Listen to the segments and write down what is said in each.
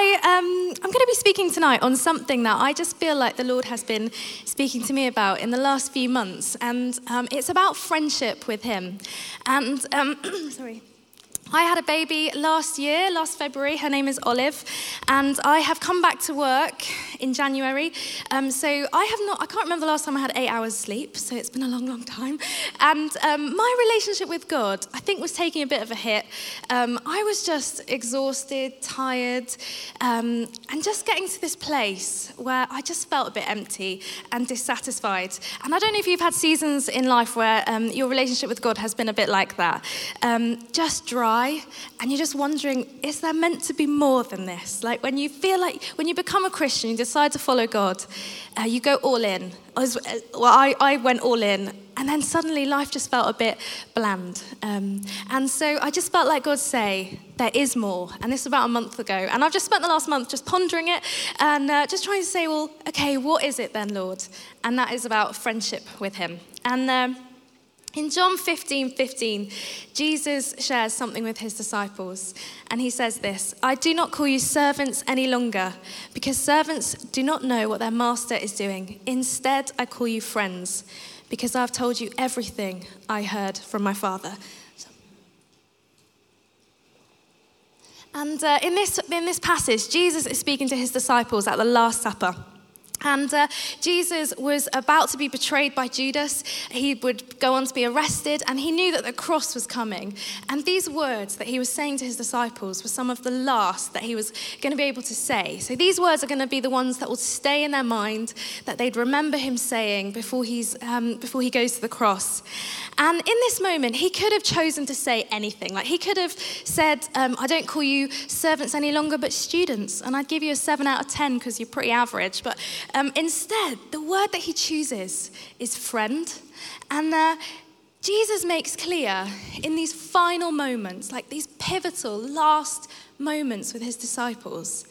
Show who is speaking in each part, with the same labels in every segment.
Speaker 1: I, um, I'm going to be speaking tonight on something that I just feel like the Lord has been speaking to me about in the last few months, and um, it's about friendship with Him. And, um, sorry. I had a baby last year, last February. Her name is Olive, and I have come back to work in January. Um, so I have not, I can't remember the last time I had eight hours sleep, so it's been a long, long time. And um, my relationship with God, I think, was taking a bit of a hit. Um, I was just exhausted, tired, um, and just getting to this place where I just felt a bit empty and dissatisfied. And I don't know if you've had seasons in life where um, your relationship with God has been a bit like that, um, just dry and you're just wondering, is there meant to be more than this? Like when you feel like, when you become a Christian, you decide to follow God, uh, you go all in. I Was, uh, well, I, I went all in, and then suddenly life just felt a bit bland. Um, and so I just felt like God say, there is more. And this was about a month ago. And I've just spent the last month just pondering it and uh, just trying to say, well, okay, what is it then, Lord? And that is about friendship with Him. And um, in John 15 15, Jesus shares something with his disciples, and he says this I do not call you servants any longer, because servants do not know what their master is doing. Instead, I call you friends, because I've told you everything I heard from my Father. And uh, in, this, in this passage, Jesus is speaking to his disciples at the Last Supper. And uh, Jesus was about to be betrayed by Judas. He would go on to be arrested, and he knew that the cross was coming. And these words that he was saying to his disciples were some of the last that he was going to be able to say. So these words are going to be the ones that will stay in their mind, that they'd remember him saying before, he's, um, before he goes to the cross. And in this moment, he could have chosen to say anything. Like he could have said, um, I don't call you servants any longer, but students. And I'd give you a 7 out of 10 because you're pretty average. But um, instead, the word that he chooses is friend. And uh, Jesus makes clear in these final moments, like these pivotal last moments with his disciples,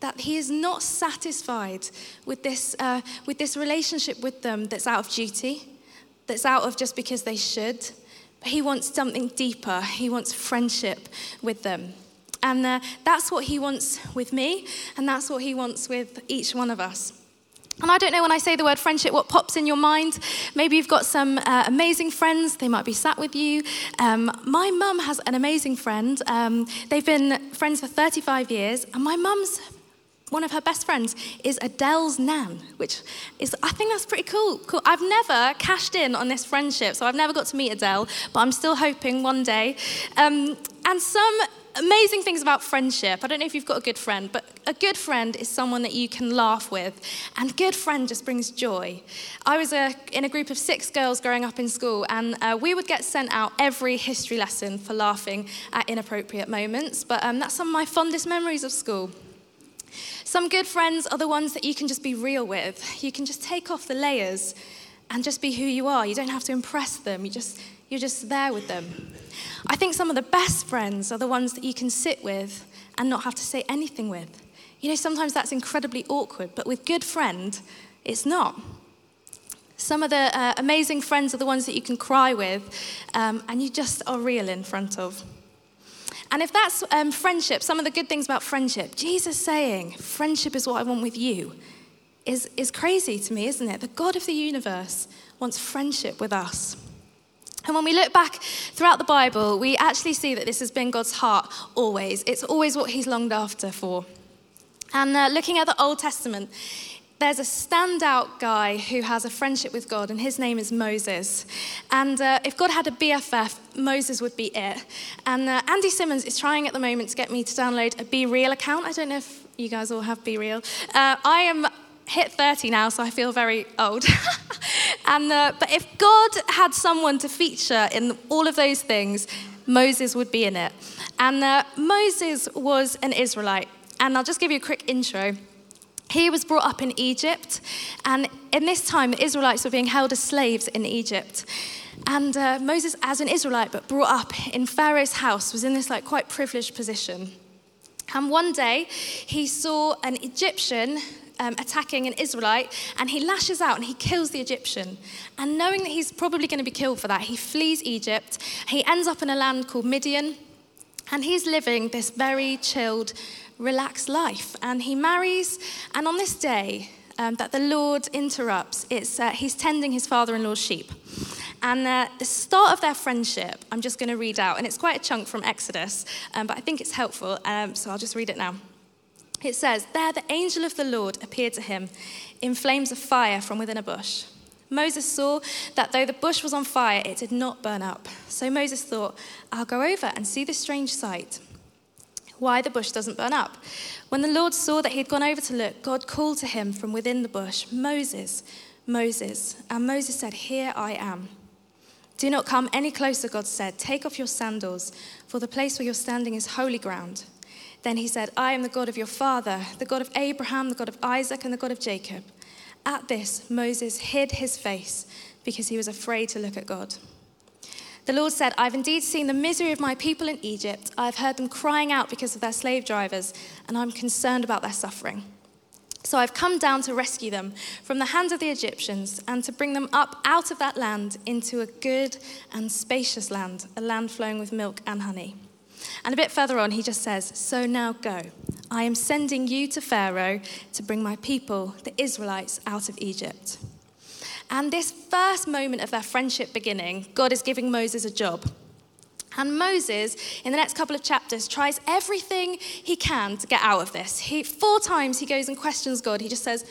Speaker 1: that he is not satisfied with this, uh, with this relationship with them that's out of duty, that's out of just because they should. But he wants something deeper. He wants friendship with them. And uh, that's what he wants with me, and that's what he wants with each one of us. And I don't know when I say the word friendship what pops in your mind. Maybe you've got some uh, amazing friends, they might be sat with you. Um, my mum has an amazing friend. Um, they've been friends for 35 years, and my mum's one of her best friends is Adele's nan, which is, I think that's pretty cool. cool. I've never cashed in on this friendship, so I've never got to meet Adele, but I'm still hoping one day. Um, and some amazing things about friendship. I don't know if you've got a good friend, but a good friend is someone that you can laugh with, and good friend just brings joy. I was a, in a group of six girls growing up in school, and uh, we would get sent out every history lesson for laughing at inappropriate moments, but um, that's some of my fondest memories of school. Some good friends are the ones that you can just be real with. You can just take off the layers and just be who you are. You don't have to impress them. You just you're just there with them. I think some of the best friends are the ones that you can sit with and not have to say anything with. You know, sometimes that's incredibly awkward, but with good friend, it's not. Some of the uh, amazing friends are the ones that you can cry with um, and you just are real in front of. And if that's um, friendship, some of the good things about friendship, Jesus saying, friendship is what I want with you, is, is crazy to me, isn't it? The God of the universe wants friendship with us. And when we look back throughout the Bible, we actually see that this has been God's heart always. It's always what He's longed after for. And uh, looking at the Old Testament, there's a standout guy who has a friendship with God, and his name is Moses. And uh, if God had a BFF, Moses would be it. And uh, Andy Simmons is trying at the moment to get me to download a BeReal account. I don't know if you guys all have BeReal. Uh, I am hit 30 now, so I feel very old. and, uh, but if God had someone to feature in all of those things, Moses would be in it. And uh, Moses was an Israelite. And I'll just give you a quick intro. He was brought up in Egypt, and in this time, the Israelites were being held as slaves in Egypt. And uh, Moses, as an Israelite, but brought up in Pharaoh's house, was in this like quite privileged position. And one day, he saw an Egyptian um, attacking an Israelite, and he lashes out and he kills the Egyptian. And knowing that he's probably going to be killed for that, he flees Egypt. He ends up in a land called Midian, and he's living this very chilled, relaxed life. And he marries, and on this day um, that the Lord interrupts, it's, uh, he's tending his father in law's sheep. And uh, the start of their friendship, I'm just going to read out, and it's quite a chunk from Exodus, um, but I think it's helpful, um, so I'll just read it now. It says, There the angel of the Lord appeared to him in flames of fire from within a bush. Moses saw that though the bush was on fire, it did not burn up. So Moses thought, I'll go over and see this strange sight. Why the bush doesn't burn up. When the Lord saw that he had gone over to look, God called to him from within the bush, Moses, Moses. And Moses said, Here I am. Do not come any closer, God said. Take off your sandals, for the place where you're standing is holy ground. Then he said, I am the God of your father, the God of Abraham, the God of Isaac, and the God of Jacob. At this, Moses hid his face because he was afraid to look at God. The Lord said, I've indeed seen the misery of my people in Egypt. I've heard them crying out because of their slave drivers, and I'm concerned about their suffering. So I've come down to rescue them from the hands of the Egyptians and to bring them up out of that land into a good and spacious land, a land flowing with milk and honey. And a bit further on, he just says, So now go. I am sending you to Pharaoh to bring my people, the Israelites, out of Egypt. And this first moment of their friendship beginning, God is giving Moses a job. And Moses, in the next couple of chapters, tries everything he can to get out of this. He, four times he goes and questions God. He just says,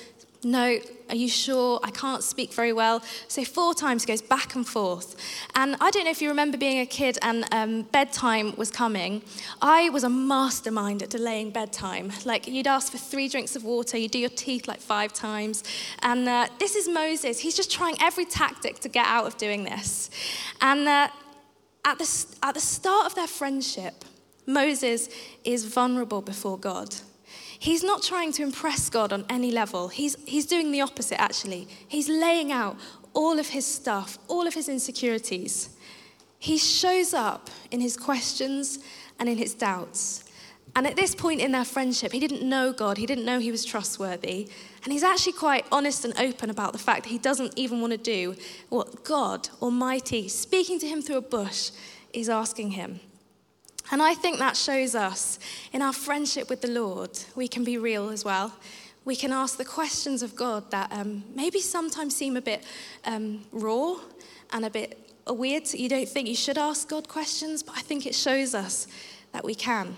Speaker 1: no, are you sure? I can't speak very well. So, four times he goes back and forth. And I don't know if you remember being a kid and um, bedtime was coming. I was a mastermind at delaying bedtime. Like, you'd ask for three drinks of water, you'd do your teeth like five times. And uh, this is Moses. He's just trying every tactic to get out of doing this. And uh, at, the, at the start of their friendship, Moses is vulnerable before God. He's not trying to impress God on any level. He's, he's doing the opposite, actually. He's laying out all of his stuff, all of his insecurities. He shows up in his questions and in his doubts. And at this point in their friendship, he didn't know God, he didn't know he was trustworthy. And he's actually quite honest and open about the fact that he doesn't even want to do what God Almighty, speaking to him through a bush, is asking him. And I think that shows us in our friendship with the Lord, we can be real as well. We can ask the questions of God that um, maybe sometimes seem a bit um, raw and a bit weird. You don't think you should ask God questions, but I think it shows us that we can.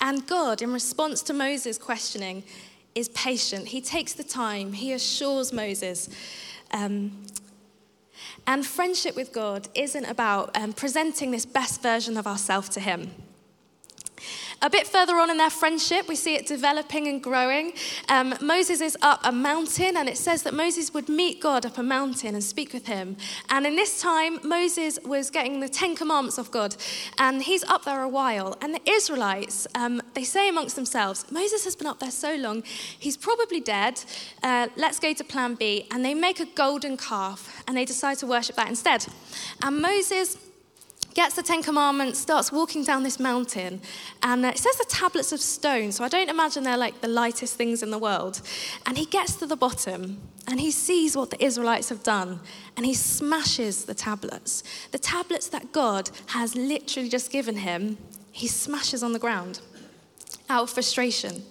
Speaker 1: And God, in response to Moses' questioning, is patient. He takes the time, he assures Moses um, and friendship with God isn't about um, presenting this best version of ourselves to Him. A bit further on in their friendship, we see it developing and growing. Um, Moses is up a mountain, and it says that Moses would meet God up a mountain and speak with him. And in this time, Moses was getting the Ten Commandments of God, and he's up there a while. And the Israelites, um, they say amongst themselves, Moses has been up there so long, he's probably dead. Uh, let's go to plan B. And they make a golden calf, and they decide to worship that instead. And Moses gets the Ten Commandments, starts walking down this mountain, and uh, it says the tablets of stone, so I don't imagine they're like the lightest things in the world. And he gets to the bottom, and he sees what the Israelites have done, and he smashes the tablets. The tablets that God has literally just given him, he smashes on the ground out of frustration.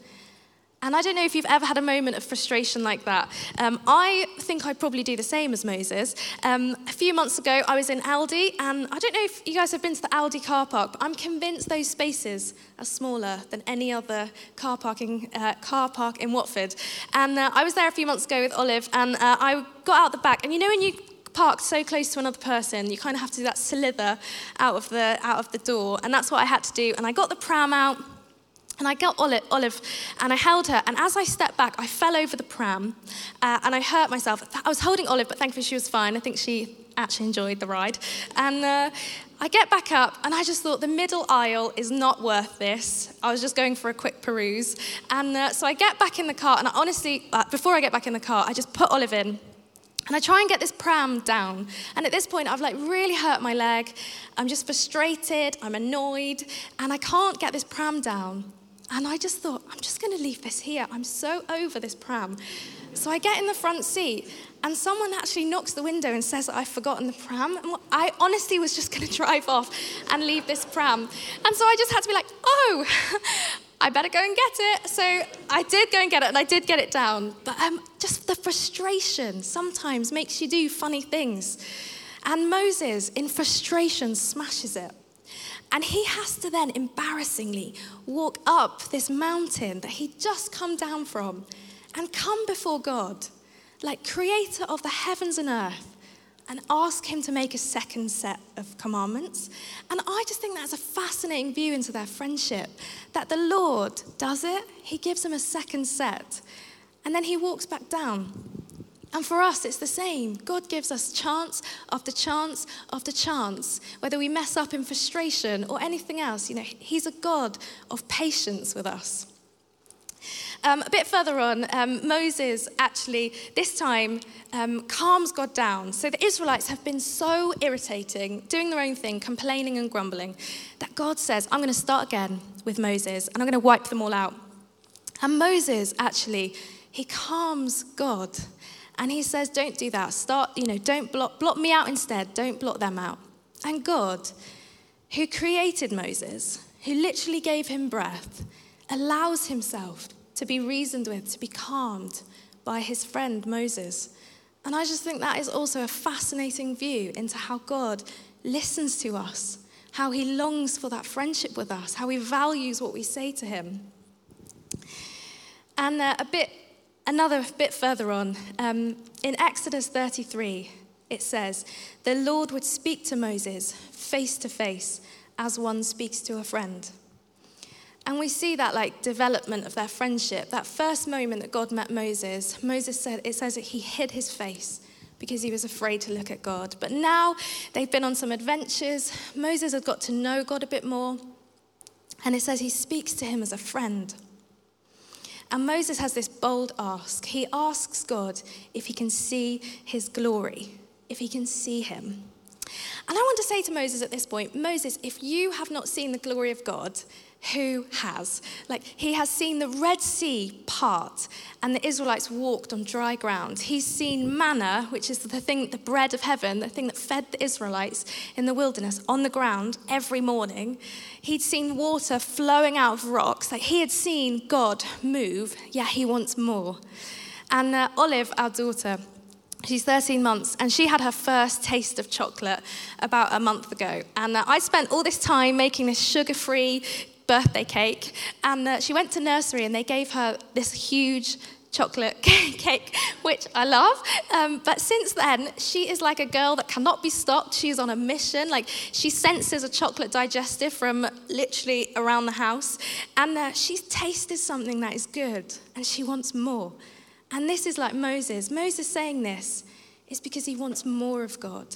Speaker 1: And I don't know if you've ever had a moment of frustration like that. Um, I think I'd probably do the same as Moses. Um, a few months ago, I was in Aldi, and I don't know if you guys have been to the Aldi car park, but I'm convinced those spaces are smaller than any other car, parking, uh, car park in Watford. And uh, I was there a few months ago with Olive, and uh, I got out the back, and you know when you parked so close to another person, you kind of have to do that slither out of the out of the door, and that's what I had to do. And I got the pram out. And I got Olive, and I held her. And as I stepped back, I fell over the pram uh, and I hurt myself. I was holding Olive, but thankfully she was fine. I think she actually enjoyed the ride. And uh, I get back up and I just thought the middle aisle is not worth this. I was just going for a quick peruse. And uh, so I get back in the car, and I honestly, uh, before I get back in the car, I just put Olive in. And I try and get this pram down. And at this point, I've like really hurt my leg. I'm just frustrated, I'm annoyed, and I can't get this pram down. And I just thought, I'm just going to leave this here. I'm so over this pram. So I get in the front seat, and someone actually knocks the window and says I've forgotten the pram. And I honestly was just going to drive off and leave this pram. And so I just had to be like, oh, I better go and get it. So I did go and get it, and I did get it down. But um, just the frustration sometimes makes you do funny things. And Moses, in frustration, smashes it. And he has to then embarrassingly walk up this mountain that he'd just come down from and come before God, like creator of the heavens and earth, and ask him to make a second set of commandments. And I just think that's a fascinating view into their friendship that the Lord does it, he gives them a second set, and then he walks back down. And for us, it's the same. God gives us chance after chance after chance, whether we mess up in frustration or anything else. You know, He's a God of patience with us. Um, a bit further on, um, Moses actually, this time, um, calms God down. So the Israelites have been so irritating, doing their own thing, complaining and grumbling, that God says, I'm going to start again with Moses and I'm going to wipe them all out. And Moses actually, he calms God and he says, Don't do that. Start, you know, don't block, block me out instead. Don't block them out. And God, who created Moses, who literally gave him breath, allows himself to be reasoned with, to be calmed by his friend Moses. And I just think that is also a fascinating view into how God listens to us, how he longs for that friendship with us, how he values what we say to him. And uh, a bit another bit further on, um, in Exodus 33, it says, The Lord would speak to Moses face to face as one speaks to a friend. And we see that like development of their friendship. That first moment that God met Moses, Moses said, it says that he hid his face because he was afraid to look at God. But now they've been on some adventures. Moses had got to know God a bit more. And it says he speaks to him as a friend. And Moses has this bold ask. He asks God if he can see his glory, if he can see him. And I want to say to Moses at this point Moses, if you have not seen the glory of God, who has. Like, he has seen the Red Sea part and the Israelites walked on dry ground. He's seen manna, which is the thing, the bread of heaven, the thing that fed the Israelites in the wilderness on the ground every morning. He'd seen water flowing out of rocks. Like, he had seen God move. Yeah, he wants more. And uh, Olive, our daughter, She's 13 months, and she had her first taste of chocolate about a month ago. And uh, I spent all this time making this sugar free, birthday cake. And uh, she went to nursery and they gave her this huge chocolate cake, which I love. Um, but since then, she is like a girl that cannot be stopped. She's on a mission. Like she senses a chocolate digestive from literally around the house. And uh, she's tasted something that is good and she wants more. And this is like Moses. Moses saying this is because he wants more of God.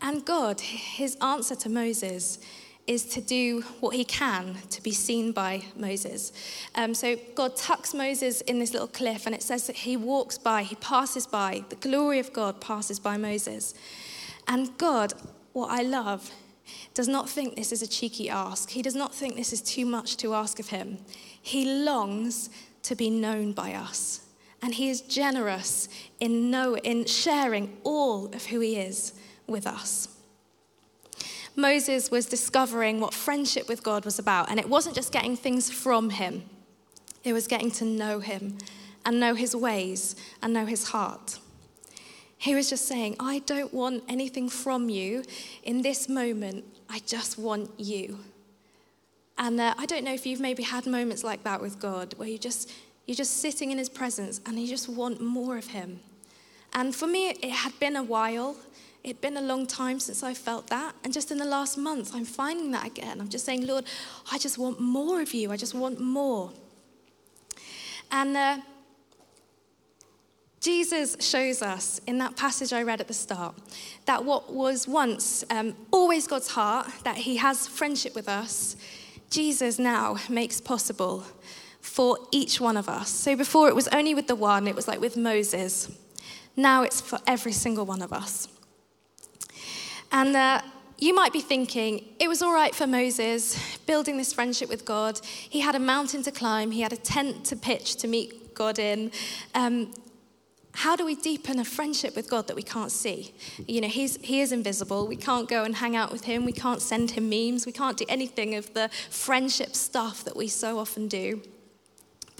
Speaker 1: And God, his answer to Moses is to do what he can to be seen by Moses. Um, so God tucks Moses in this little cliff, and it says that he walks by, he passes by, the glory of God passes by Moses. And God, what I love, does not think this is a cheeky ask. He does not think this is too much to ask of him. He longs to be known by us. And he is generous in, know, in sharing all of who he is with us. Moses was discovering what friendship with God was about. And it wasn't just getting things from him, it was getting to know him and know his ways and know his heart. He was just saying, I don't want anything from you in this moment. I just want you. And uh, I don't know if you've maybe had moments like that with God, where you just you're just sitting in His presence and you just want more of Him. And for me, it had been a while. It'd been a long time since I felt that. And just in the last month, I'm finding that again. I'm just saying, Lord, I just want more of you. I just want more. And uh, Jesus shows us in that passage I read at the start that what was once um, always God's heart, that He has friendship with us, Jesus now makes possible for each one of us. So before it was only with the one, it was like with Moses. Now it's for every single one of us. And uh, you might be thinking, it was all right for Moses building this friendship with God. He had a mountain to climb, he had a tent to pitch to meet God in. Um, how do we deepen a friendship with God that we can't see? You know, he's, he is invisible. We can't go and hang out with him. We can't send him memes. We can't do anything of the friendship stuff that we so often do.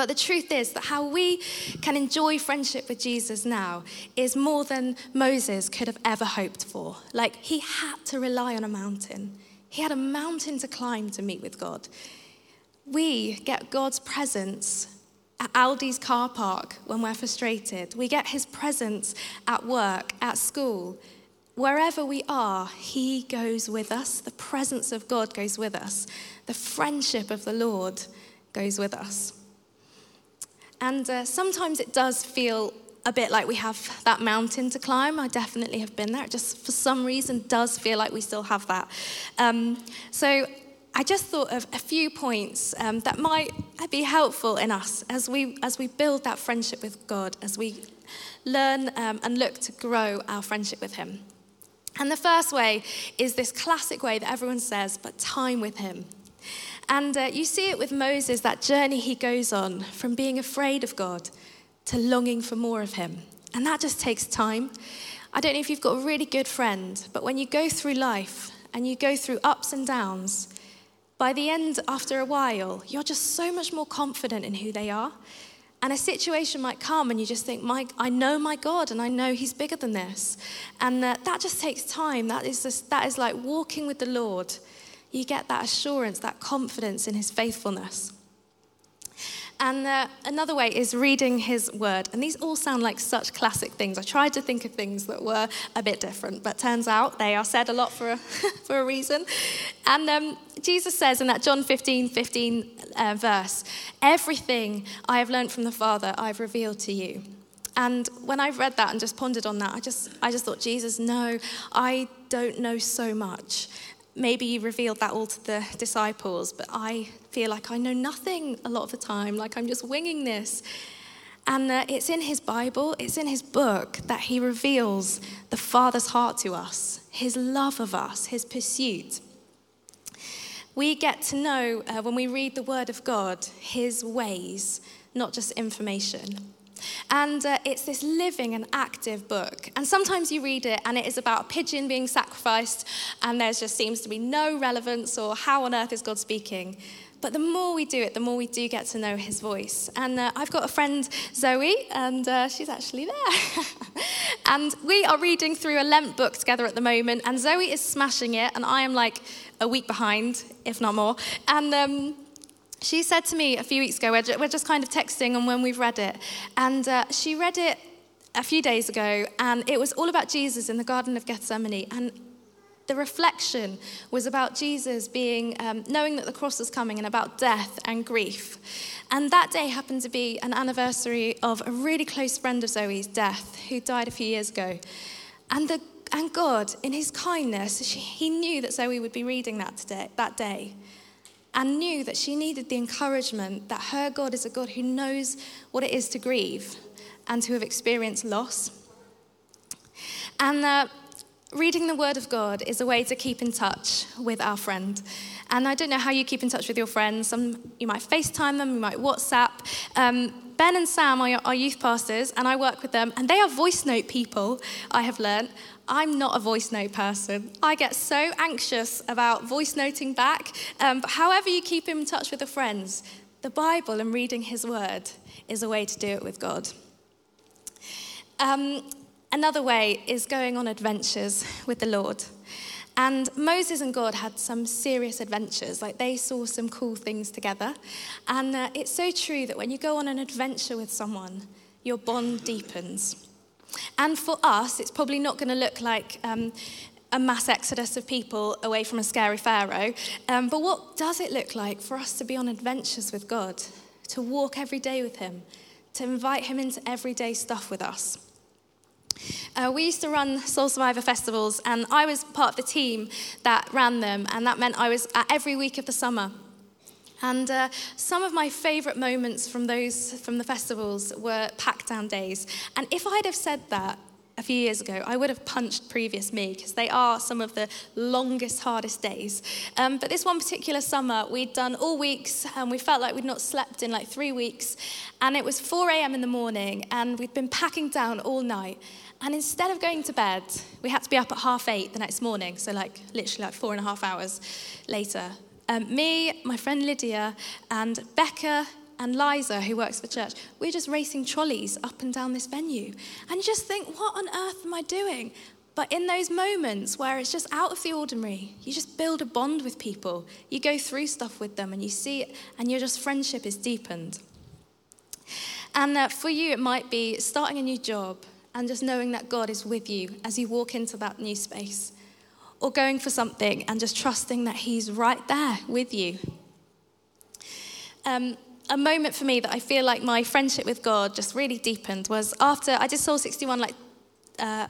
Speaker 1: But the truth is that how we can enjoy friendship with Jesus now is more than Moses could have ever hoped for. Like, he had to rely on a mountain, he had a mountain to climb to meet with God. We get God's presence at Aldi's car park when we're frustrated. We get his presence at work, at school. Wherever we are, he goes with us. The presence of God goes with us. The friendship of the Lord goes with us. And uh, sometimes it does feel a bit like we have that mountain to climb. I definitely have been there. It just for some reason does feel like we still have that. Um, so I just thought of a few points um, that might be helpful in us as we, as we build that friendship with God, as we learn um, and look to grow our friendship with Him. And the first way is this classic way that everyone says, but time with Him. And uh, you see it with Moses, that journey he goes on from being afraid of God to longing for more of Him. And that just takes time. I don't know if you've got a really good friend, but when you go through life and you go through ups and downs, by the end, after a while, you're just so much more confident in who they are. And a situation might come and you just think, my, I know my God and I know He's bigger than this. And uh, that just takes time. That is, just, that is like walking with the Lord. You get that assurance, that confidence in His faithfulness. And uh, another way is reading his word. And these all sound like such classic things. I tried to think of things that were a bit different, but turns out they are said a lot for a, for a reason. And um, Jesus says in that John 15 15 uh, verse, Everything I have learned from the Father, I've revealed to you. And when I've read that and just pondered on that, I just, I just thought, Jesus, no, I don't know so much maybe you revealed that all to the disciples, but I feel like I know nothing a lot of the time, like I'm just winging this. And uh, it's in his Bible, it's in his book that he reveals the Father's heart to us, his love of us, his pursuit. We get to know uh, when we read the Word of God his ways, not just information. And uh, it's this living and active book. And sometimes you read it and it is about a pigeon being sacrificed, and there just seems to be no relevance or how on earth is God speaking. But the more we do it, the more we do get to know his voice. And uh, I've got a friend, Zoe, and uh, she's actually there. and we are reading through a Lent book together at the moment, and Zoe is smashing it, and I am like a week behind, if not more. And um, she said to me a few weeks ago, we're just kind of texting on when we've read it, and uh, she read it a few days ago, and it was all about Jesus in the Garden of Gethsemane. And the reflection was about Jesus being, um, knowing that the cross was coming, and about death and grief. And that day happened to be an anniversary of a really close friend of Zoe's death, who died a few years ago. And, the, and God, in his kindness, she, he knew that Zoe would be reading that, today, that day and knew that she needed the encouragement that her God is a God who knows what it is to grieve and to have experienced loss. And uh, reading the Word of God is a way to keep in touch with our friend. And I don't know how you keep in touch with your friends. Some, you might FaceTime them, you might WhatsApp. Um, ben and Sam are our youth pastors, and I work with them, and they are voice note people, I have learned. I'm not a voice note person. I get so anxious about voice noting back. Um, but however you keep in touch with the friends, the Bible and reading His Word is a way to do it with God. Um, another way is going on adventures with the Lord. And Moses and God had some serious adventures. Like they saw some cool things together. And uh, it's so true that when you go on an adventure with someone, your bond deepens. And for us, it's probably not going to look like um, a mass exodus of people away from a scary Pharaoh. Um, but what does it look like for us to be on adventures with God, to walk every day with Him, to invite Him into everyday stuff with us? Uh, we used to run Soul Survivor festivals, and I was part of the team that ran them, and that meant I was at every week of the summer. And uh, some of my favourite moments from those from the festivals were pack down days. And if I'd have said that a few years ago, I would have punched previous me because they are some of the longest, hardest days. Um, but this one particular summer, we'd done all weeks and we felt like we'd not slept in like three weeks. And it was 4 a.m. in the morning and we'd been packing down all night. And instead of going to bed, we had to be up at half eight the next morning. So, like, literally, like four and a half hours later. Um, me, my friend Lydia, and Becca and Liza, who works for church, we're just racing trolleys up and down this venue. And you just think, what on earth am I doing? But in those moments where it's just out of the ordinary, you just build a bond with people. You go through stuff with them and you see it, and your just friendship is deepened. And uh, for you, it might be starting a new job and just knowing that God is with you as you walk into that new space. Or going for something and just trusting that He's right there with you. Um, a moment for me that I feel like my friendship with God just really deepened was after I did Soul 61 like uh,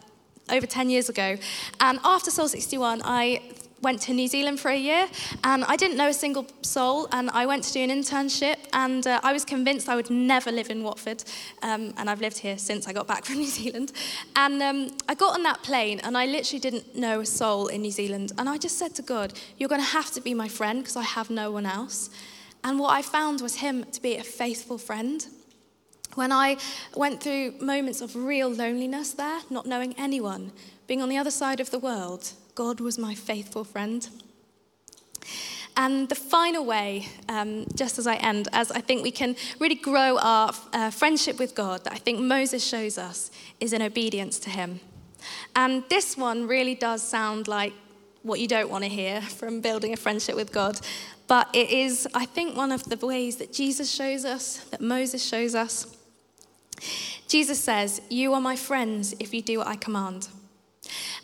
Speaker 1: over 10 years ago. And after Soul 61, I went to New Zealand for a year and I didn't know a single soul. And I went to do an internship and uh, I was convinced I would never live in Watford. Um, and I've lived here since I got back from New Zealand. And um, I got on that plane and I literally didn't know a soul in New Zealand. And I just said to God, You're going to have to be my friend because I have no one else. And what I found was him to be a faithful friend. When I went through moments of real loneliness there, not knowing anyone, being on the other side of the world, God was my faithful friend. And the final way, um, just as I end, as I think we can really grow our uh, friendship with God, that I think Moses shows us, is in obedience to him. And this one really does sound like what you don't want to hear from building a friendship with God. But it is, I think, one of the ways that Jesus shows us, that Moses shows us. Jesus says, You are my friends if you do what I command.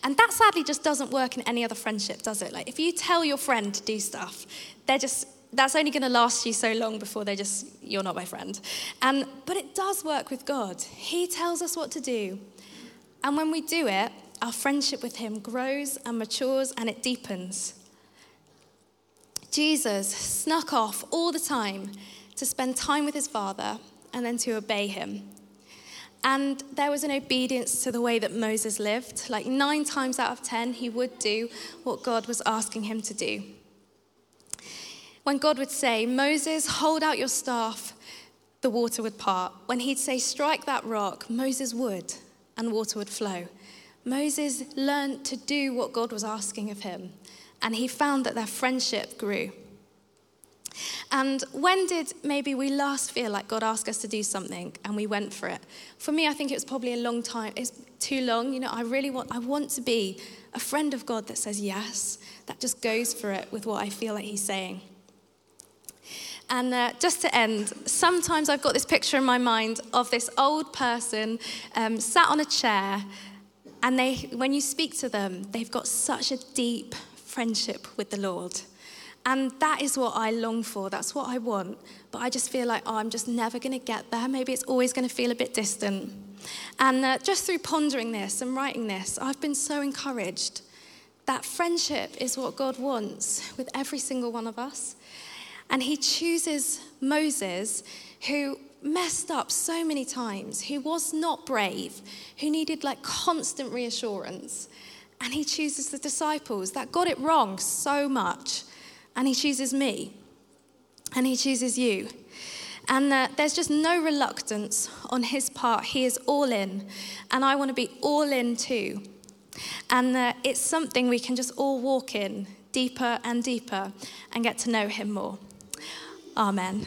Speaker 1: And that sadly just doesn't work in any other friendship, does it? Like if you tell your friend to do stuff, they're just that's only going to last you so long before they're just you're not my friend. And but it does work with God. He tells us what to do. And when we do it, our friendship with him grows and matures and it deepens. Jesus snuck off all the time to spend time with his father and then to obey him. And there was an obedience to the way that Moses lived. Like nine times out of ten, he would do what God was asking him to do. When God would say, Moses, hold out your staff, the water would part. When he'd say, strike that rock, Moses would, and water would flow. Moses learned to do what God was asking of him and he found that their friendship grew. And when did maybe we last feel like God asked us to do something and we went for it? For me, I think it was probably a long time. It's too long. You know, I really want, I want to be a friend of God that says yes, that just goes for it with what I feel like He's saying. And uh, just to end, sometimes I've got this picture in my mind of this old person um, sat on a chair, and they, when you speak to them, they've got such a deep friendship with the Lord. And that is what I long for. That's what I want. But I just feel like, oh, I'm just never going to get there. Maybe it's always going to feel a bit distant. And uh, just through pondering this and writing this, I've been so encouraged that friendship is what God wants with every single one of us. And He chooses Moses, who messed up so many times, who was not brave, who needed like constant reassurance. And he chooses the disciples that got it wrong so much. And he chooses me. And he chooses you. And uh, there's just no reluctance on his part. He is all in. And I want to be all in too. And uh, it's something we can just all walk in deeper and deeper and get to know him more. Amen.